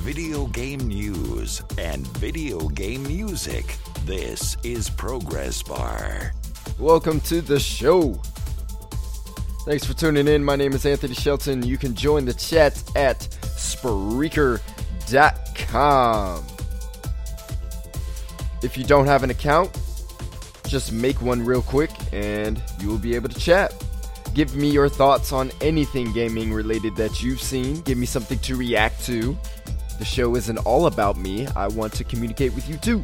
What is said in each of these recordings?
video game news and video game music. This is Progress Bar. Welcome to the show. Thanks for tuning in. My name is Anthony Shelton. You can join the chat at Spreaker.com. If you don't have an account, just make one real quick and you will be able to chat. Give me your thoughts on anything gaming related that you've seen. Give me something to react to. The show isn't all about me, I want to communicate with you too.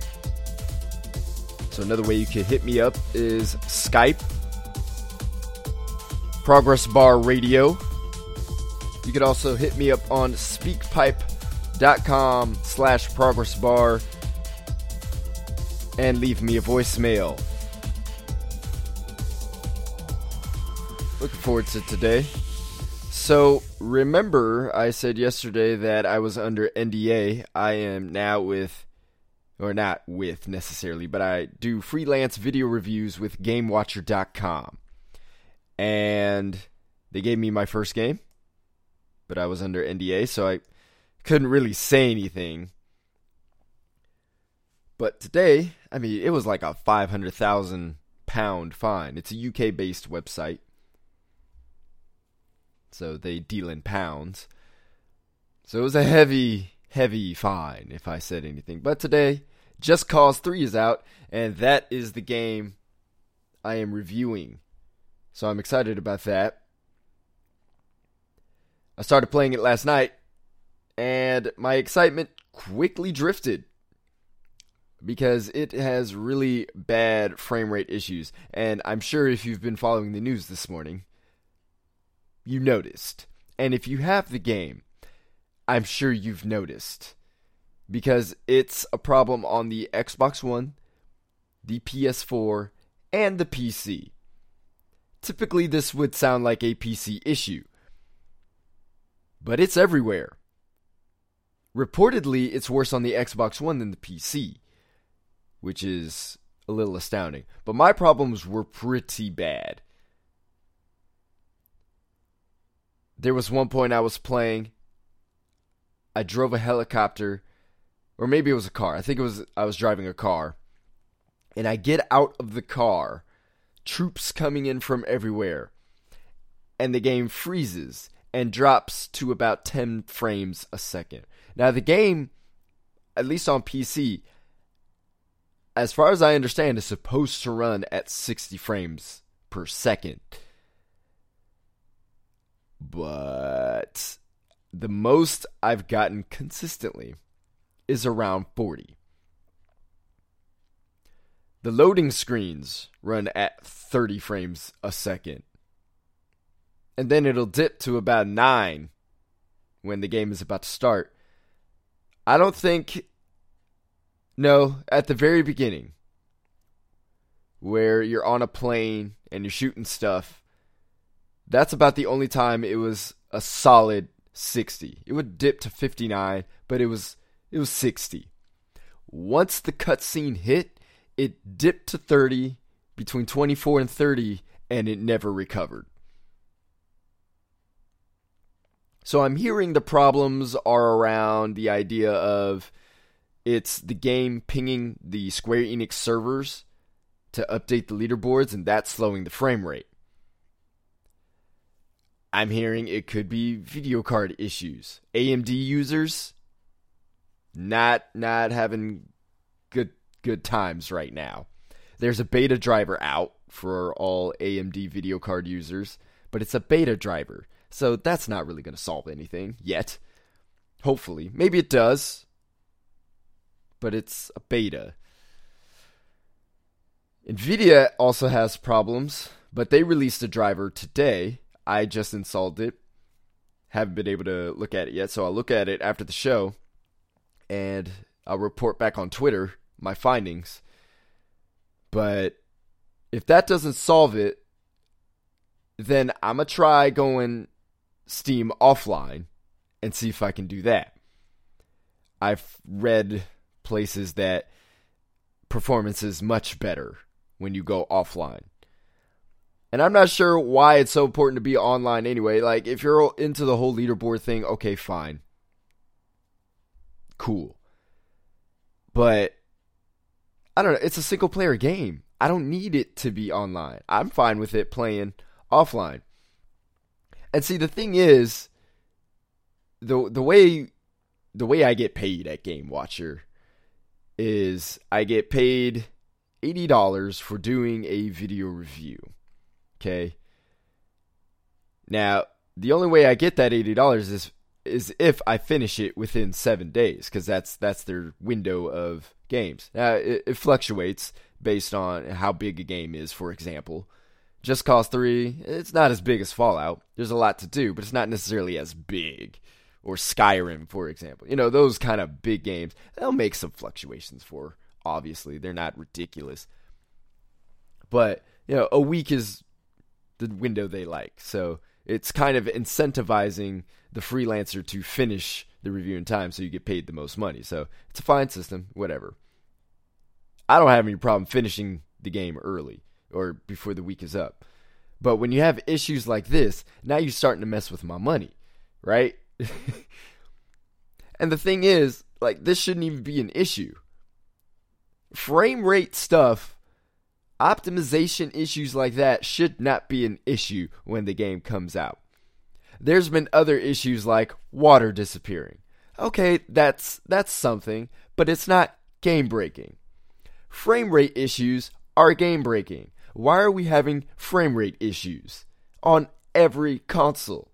So, another way you can hit me up is Skype, Progress Bar Radio. You could also hit me up on speakpipe.com slash progress bar and leave me a voicemail. Looking forward to today. So, remember, I said yesterday that I was under NDA. I am now with, or not with necessarily, but I do freelance video reviews with GameWatcher.com. And they gave me my first game, but I was under NDA, so I couldn't really say anything. But today, I mean, it was like a 500,000 pound fine. It's a UK based website so they deal in pounds. So it was a heavy, heavy fine if I said anything. But today, Just Cause 3 is out, and that is the game I am reviewing. So I'm excited about that. I started playing it last night, and my excitement quickly drifted because it has really bad frame rate issues. And I'm sure if you've been following the news this morning, you noticed. And if you have the game, I'm sure you've noticed. Because it's a problem on the Xbox One, the PS4, and the PC. Typically, this would sound like a PC issue, but it's everywhere. Reportedly, it's worse on the Xbox One than the PC, which is a little astounding. But my problems were pretty bad. There was one point I was playing. I drove a helicopter, or maybe it was a car. I think it was I was driving a car, and I get out of the car, troops coming in from everywhere, and the game freezes and drops to about 10 frames a second. Now the game, at least on PC, as far as I understand, is supposed to run at 60 frames per second but the most I've gotten consistently is around 40. The loading screens run at 30 frames a second. And then it'll dip to about 9 when the game is about to start. I don't think. No, at the very beginning, where you're on a plane and you're shooting stuff, that's about the only time it was a solid 60. It would dip to 59, but it was it was 60. Once the cutscene hit, it dipped to 30, between 24 and 30, and it never recovered. So I'm hearing the problems are around the idea of it's the game pinging the Square Enix servers to update the leaderboards, and that's slowing the frame rate. I'm hearing it could be video card issues. AMD users not not having good good times right now. There's a beta driver out for all AMD video card users, but it's a beta driver. So that's not really going to solve anything yet. Hopefully. Maybe it does. But it's a beta. Nvidia also has problems, but they released a driver today I just installed it. Haven't been able to look at it yet, so I'll look at it after the show and I'll report back on Twitter my findings. But if that doesn't solve it, then I'm going to try going Steam offline and see if I can do that. I've read places that performance is much better when you go offline. And I'm not sure why it's so important to be online anyway. Like, if you're into the whole leaderboard thing, okay, fine. cool. But I don't know, it's a single player game. I don't need it to be online. I'm fine with it playing offline. And see the thing is the the way the way I get paid at Game Watcher is I get paid $80 for doing a video review. Now, the only way I get that $80 is is if I finish it within 7 days cuz that's that's their window of games. Now, it, it fluctuates based on how big a game is, for example. Just Cause 3, it's not as big as Fallout. There's a lot to do, but it's not necessarily as big. Or Skyrim, for example. You know, those kind of big games, they'll make some fluctuations for, obviously. They're not ridiculous. But, you know, a week is the window they like. So it's kind of incentivizing the freelancer to finish the review in time so you get paid the most money. So it's a fine system, whatever. I don't have any problem finishing the game early or before the week is up. But when you have issues like this, now you're starting to mess with my money, right? and the thing is, like, this shouldn't even be an issue. Frame rate stuff, optimization issues like that should not be an issue when the game comes out. There's been other issues like water disappearing. Okay, that's that's something, but it's not game breaking. Frame rate issues are game breaking. Why are we having frame rate issues on every console?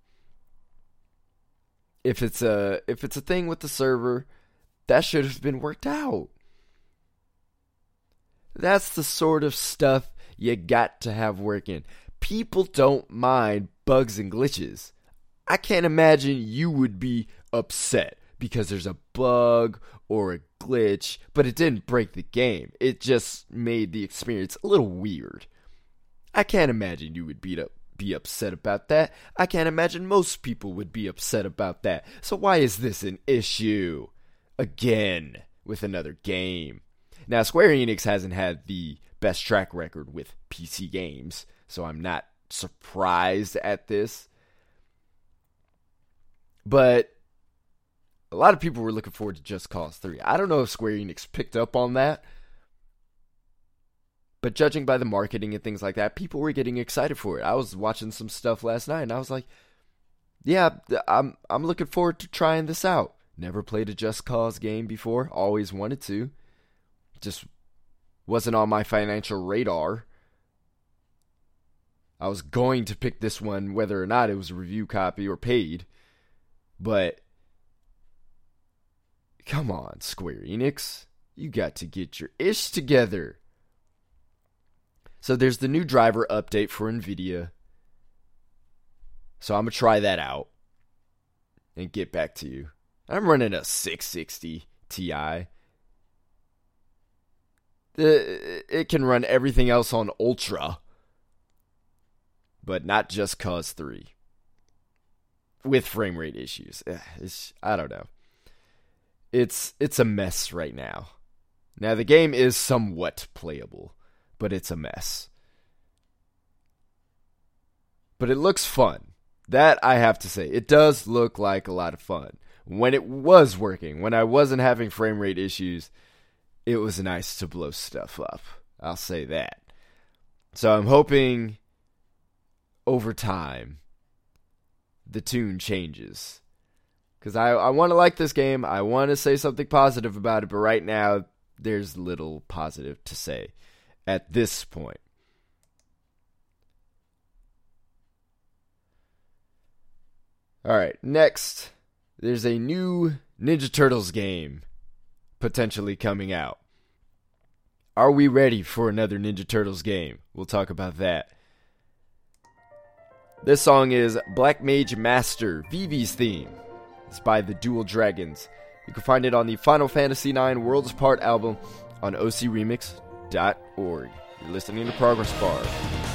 If it's a if it's a thing with the server, that should have been worked out. That's the sort of stuff you got to have working. People don't mind bugs and glitches. I can't imagine you would be upset because there's a bug or a glitch, but it didn't break the game. It just made the experience a little weird. I can't imagine you would up be upset about that. I can't imagine most people would be upset about that. So why is this an issue? Again, with another game. Now, Square Enix hasn't had the best track record with PC games, so I'm not surprised at this. But a lot of people were looking forward to Just Cause 3. I don't know if Square Enix picked up on that, but judging by the marketing and things like that, people were getting excited for it. I was watching some stuff last night and I was like, yeah, I'm I'm looking forward to trying this out. Never played a Just Cause game before, always wanted to. Just wasn't on my financial radar. I was going to pick this one whether or not it was a review copy or paid. But come on, Square Enix. You got to get your ish together. So there's the new driver update for NVIDIA. So I'm going to try that out and get back to you. I'm running a 660 Ti. It can run everything else on Ultra, but not just Cause 3 with frame rate issues. Eh, it's, I don't know. It's it's a mess right now. Now the game is somewhat playable but it's a mess. But it looks fun. That I have to say. It does look like a lot of fun. When it was working, when I wasn't having frame rate issues, it was nice to blow stuff up. I'll say that. So I'm hoping over time the tune changes. Because I, I want to like this game. I want to say something positive about it, but right now there's little positive to say at this point. All right, next, there's a new Ninja Turtles game potentially coming out. Are we ready for another Ninja Turtles game? We'll talk about that. This song is Black Mage Master, Vivi's theme. It's by the Dual Dragons. You can find it on the Final Fantasy IX Worlds Apart album on ocremix.org. Remix. You're listening to Progress Bar.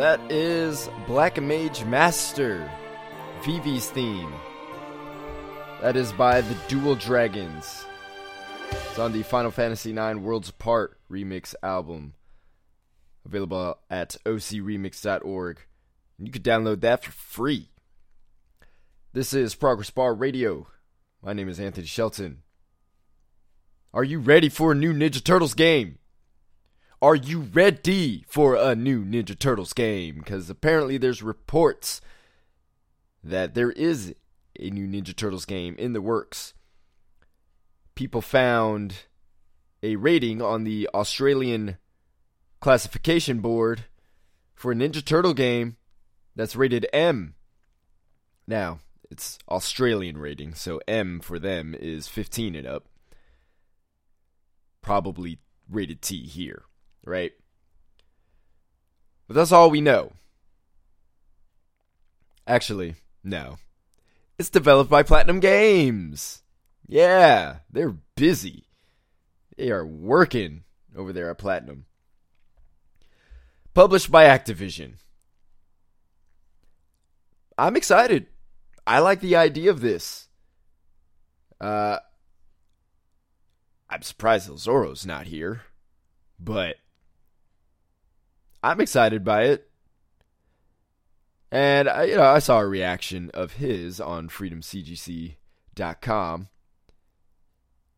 That is Black Mage Master, Vivi's theme. That is by the Dual Dragons. It's on the Final Fantasy IX Worlds Apart remix album. Available at ocremix.org. You can download that for free. This is Progress Bar Radio. My name is Anthony Shelton. Are you ready for a new Ninja Turtles game? Are you ready for a new Ninja Turtles game? Because apparently there's reports that there is a new Ninja Turtles game in the works. People found a rating on the Australian classification board for a Ninja Turtle game that's rated M. Now, it's Australian rating, so M for them is 15 and up. Probably rated T here right? But that's all we know. Actually, no. It's developed by Platinum Games. Yeah, they're busy. They are working over there at Platinum. Published by Activision. I'm excited. I like the idea of this. Uh, I'm surprised El Zorro's not here, but I'm excited by it. And I, you know, I saw a reaction of his on freedomcgc.com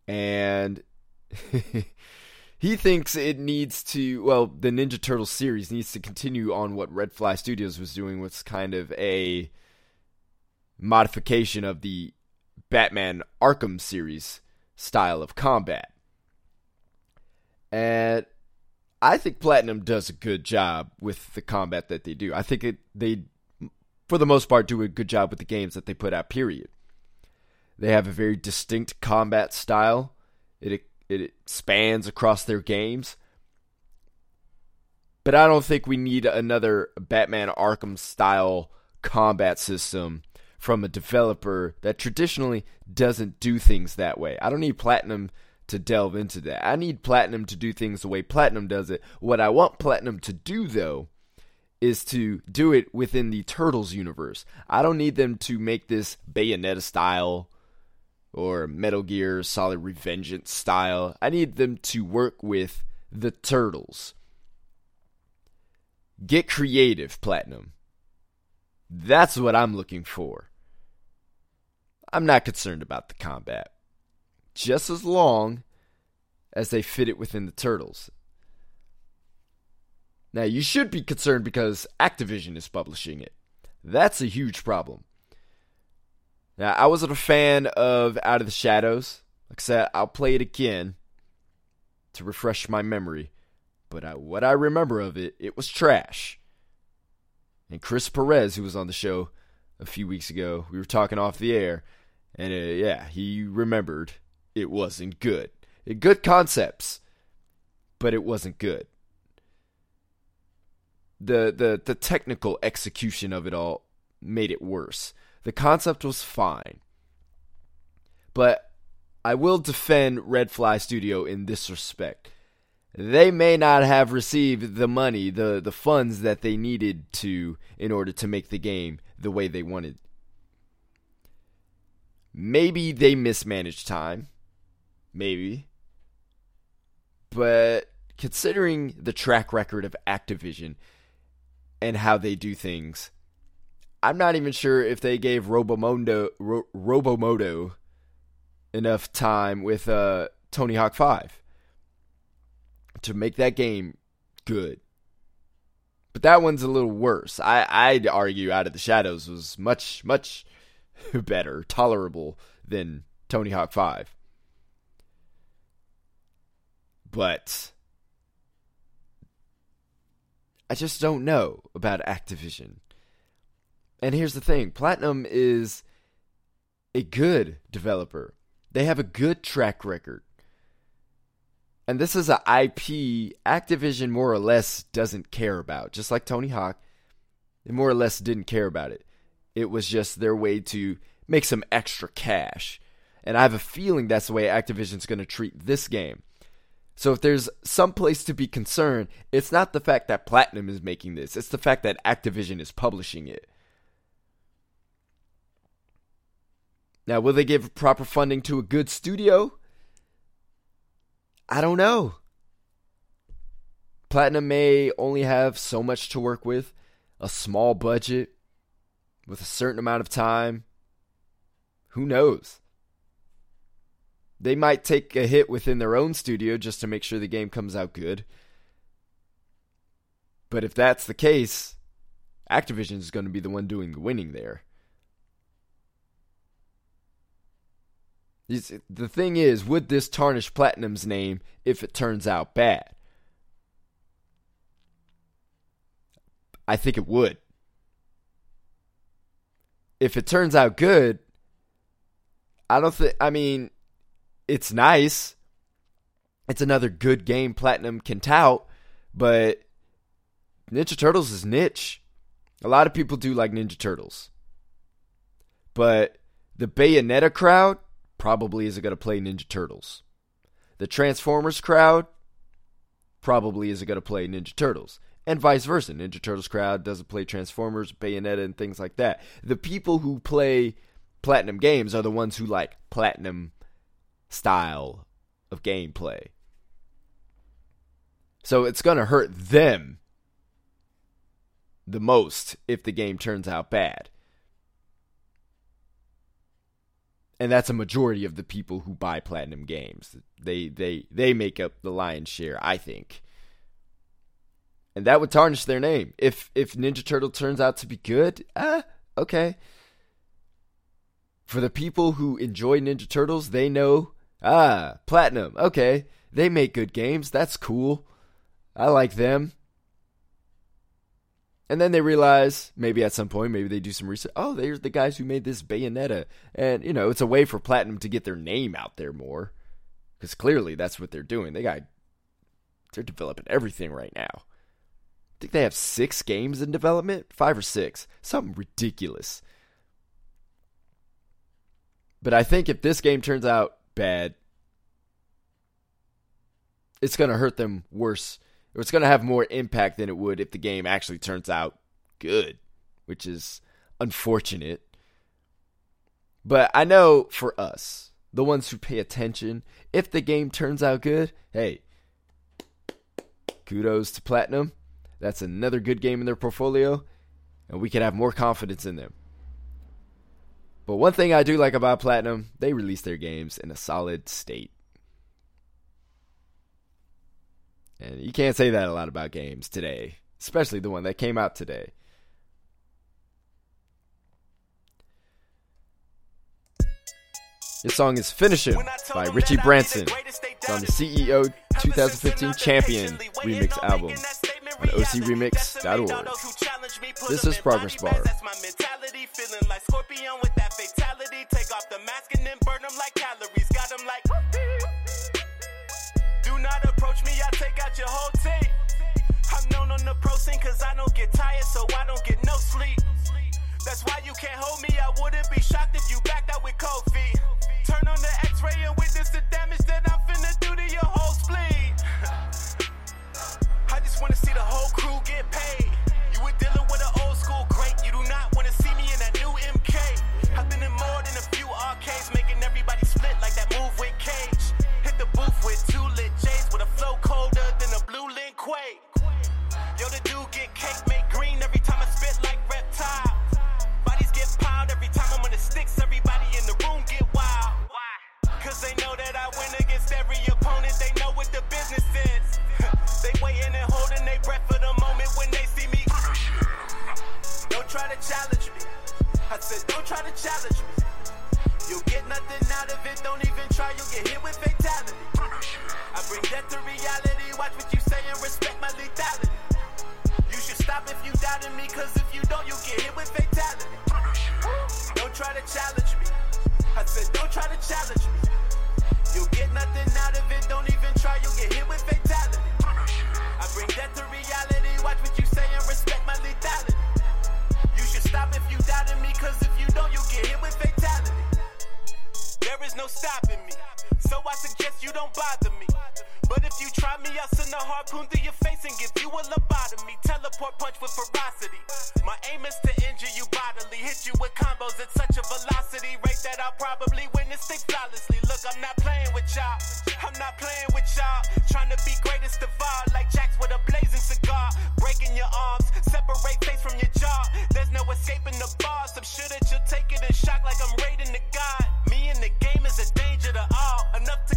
and he thinks it needs to well, the Ninja Turtle series needs to continue on what Red Fly Studios was doing, was kind of a modification of the Batman Arkham series style of combat. And I think Platinum does a good job with the combat that they do. I think it, they, for the most part, do a good job with the games that they put out. Period. They have a very distinct combat style. It it spans across their games. But I don't think we need another Batman Arkham style combat system from a developer that traditionally doesn't do things that way. I don't need Platinum to delve into that. I need Platinum to do things the way Platinum does it. What I want Platinum to do, though, is to do it within the Turtles universe. I don't need them to make this Bayonetta style or Metal Gear Solid Revengeance style. I need them to work with the Turtles. Get creative, Platinum. That's what I'm looking for. I'm not concerned about the combat just as long as they fit it within the turtles. Now, you should be concerned because Activision is publishing it. That's a huge problem. Now, I wasn't a fan of Out of the Shadows. Like I said, I'll play it again to refresh my memory. But I, what I remember of it, it was trash. And Chris Perez, who was on the show a few weeks ago, we were talking off the air, and uh, yeah, he remembered it wasn't good. Good concepts, but it wasn't good. The, the the technical execution of it all made it worse. The concept was fine. But I will defend Red Fly Studio in this respect. They may not have received the money, the, the funds that they needed to in order to make the game the way they wanted. Maybe they mismanaged time. Maybe. But considering the track record of Activision and how they do things, I'm not even sure if they gave Robomondo Ro- Robomodo enough time with uh, Tony Hawk 5 to make that game good. But that one's a little worse. I, I'd argue Out of the Shadows was much, much better, tolerable than Tony Hawk 5. But I just don't know about Activision. And here's the thing Platinum is a good developer, they have a good track record. And this is an IP Activision more or less doesn't care about. Just like Tony Hawk, they more or less didn't care about it. It was just their way to make some extra cash. And I have a feeling that's the way Activision's going to treat this game. So if there's some place to be concerned, it's not the fact that Platinum is making this, it's the fact that Activision is publishing it. Now, will they give proper funding to a good studio? I don't know. Platinum may only have so much to work with, a small budget, with a certain amount of time. Who knows? They might take a hit within their own studio just to make sure the game comes out good. But if that's the case, Activision is going to be the one doing the winning there. The thing is, would this tarnish Platinum's name if it turns out bad? I think it would. If it turns out good, I don't think, I mean, it's nice. It's another good game Platinum can tout, but Ninja Turtles is niche. A lot of people do like Ninja Turtles. But the Bayonetta crowd probably isn't going to play Ninja Turtles. The Transformers crowd probably isn't going to play Ninja Turtles. And vice versa. Ninja Turtles crowd doesn't play Transformers, Bayonetta, and things like that. The people who play Platinum games are the ones who like Platinum style of gameplay. So it's going to hurt them the most if the game turns out bad. And that's a majority of the people who buy platinum games. They they they make up the lion's share, I think. And that would tarnish their name. If if Ninja Turtle turns out to be good, ah, okay. For the people who enjoy Ninja Turtles, they know Ah, Platinum. Okay. They make good games. That's cool. I like them. And then they realize, maybe at some point, maybe they do some research. Oh, there's the guys who made this Bayonetta. And, you know, it's a way for Platinum to get their name out there more. Because clearly that's what they're doing. They got, they're developing everything right now. I think they have six games in development, five or six. Something ridiculous. But I think if this game turns out bad, it's going to hurt them worse. Or it's going to have more impact than it would if the game actually turns out good, which is unfortunate. But I know for us, the ones who pay attention, if the game turns out good, hey, kudos to Platinum. That's another good game in their portfolio, and we can have more confidence in them. But one thing I do like about Platinum, they release their games in a solid state. And you can't say that a lot about games today, especially the one that came out today. This song is Finishing by Richie Branson. On the CEO 2015 Champion remix album on ocremix.org. This is Progress Bar. your whole team. I'm known on the pro scene cause I don't get tired, so I don't get no sleep. That's why you can't hold me. I wouldn't be shocked if you backed out with. Turn on the x-ray and witness the damage that I'm finna do to your whole spleen. Just wanna see the whole crew get paid. You were dealing with an to challenge me. You'll get nothing out of it, don't even try, you'll get hit with fatality. I bring death to reality, watch what you say and respect my lethality. You should stop if you doubted me, cause if you don't, you'll get hit with fatality. Don't try to challenge me. I said, don't try to challenge me. You'll get nothing out of it, don't even try, you'll get hit with fatality. I bring death to reality, watch what you say and respect my lethality. Stop if you doubted me, cause if you don't, you'll get hit with fatality. There is no stopping me, so I suggest you don't bother me. But if you try me, I'll send a harpoon through your face and give you a lobotomy. Teleport punch with ferocity. My aim is to injure you bodily. Hit you with combos at such a velocity rate that I'll probably win this thing flawlessly. Look, I'm not playing with y'all. I'm not playing with y'all. Trying to be greatest of all, like Jacks with a blazing cigar. Breaking your arms, separate face from your jaw. There's no escaping the bars. I'm sure that you'll take it in shock like I'm raiding the god. Me in the game is a danger to all. Enough to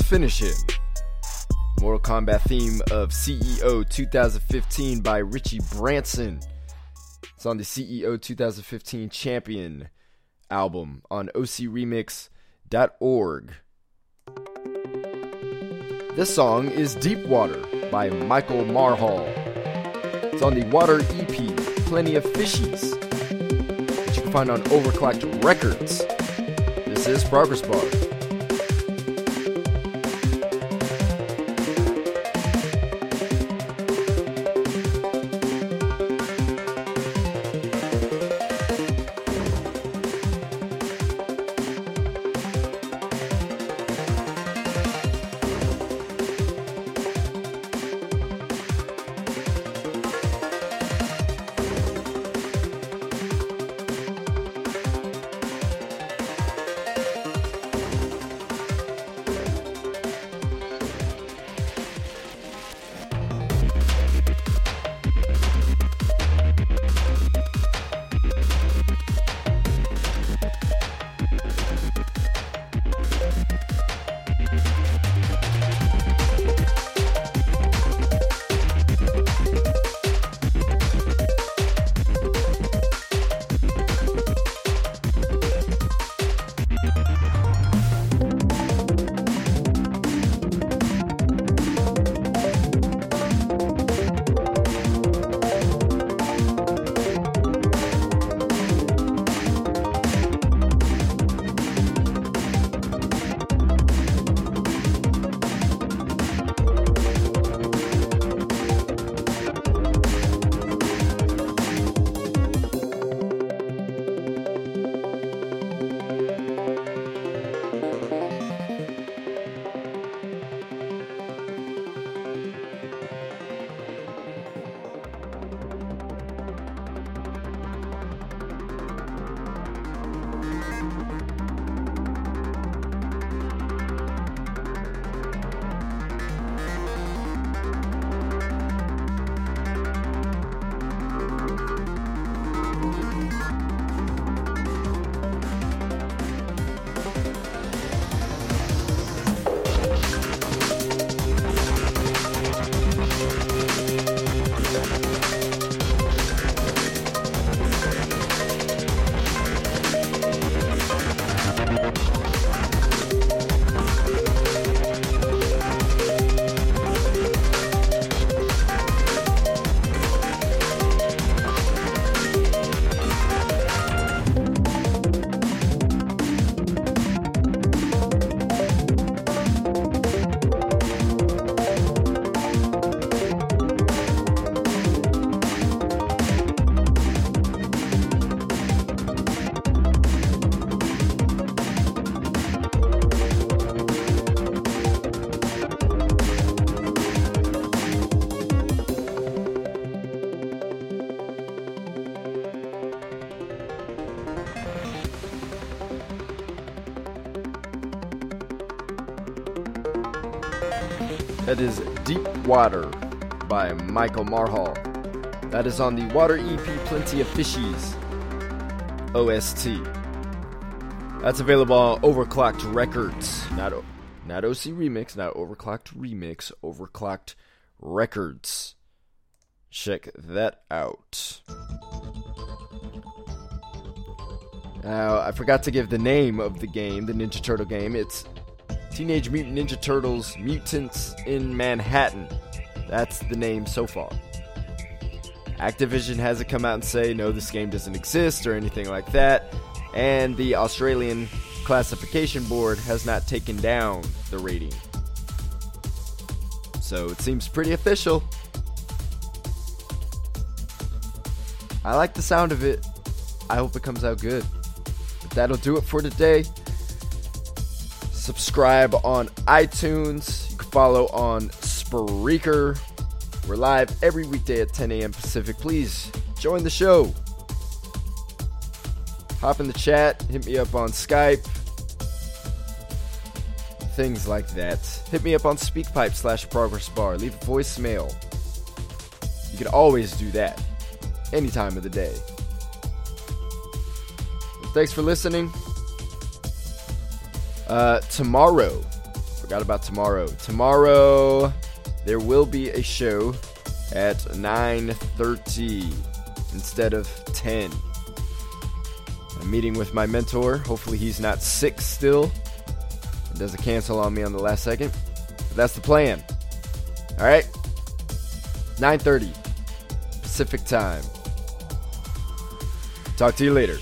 is Finish it. Mortal Kombat theme of CEO 2015 by Richie Branson. It's on the CEO 2015 Champion album on ocremix.org. This song is Deep Water by Michael Marhall. It's on the Water EP, Plenty of Fishies, that you can find on Overclocked Records. This is Progress Bar. Water by Michael Marhall. That is on the Water EP Plenty of Fishies OST. That's available on Overclocked Records. Not, not OC Remix, not Overclocked Remix, Overclocked Records. Check that out. Now, I forgot to give the name of the game, the Ninja Turtle game. It's Teenage Mutant Ninja Turtles Mutants in Manhattan. That's the name so far. Activision hasn't come out and say, no, this game doesn't exist or anything like that. And the Australian Classification Board has not taken down the rating. So it seems pretty official. I like the sound of it. I hope it comes out good. But that'll do it for today. Subscribe on iTunes. You can follow on Spreaker. We're live every weekday at 10 a.m. Pacific. Please join the show. Hop in the chat. Hit me up on Skype. Things like that. Hit me up on SpeakPipe slash Progress Bar. Leave a voicemail. You can always do that any time of the day. Thanks for listening. Uh, tomorrow, forgot about tomorrow. Tomorrow, there will be a show at 9:30 instead of 10. I'm meeting with my mentor. Hopefully, he's not sick still and doesn't cancel on me on the last second. But that's the plan. All right, 9:30 Pacific time. Talk to you later.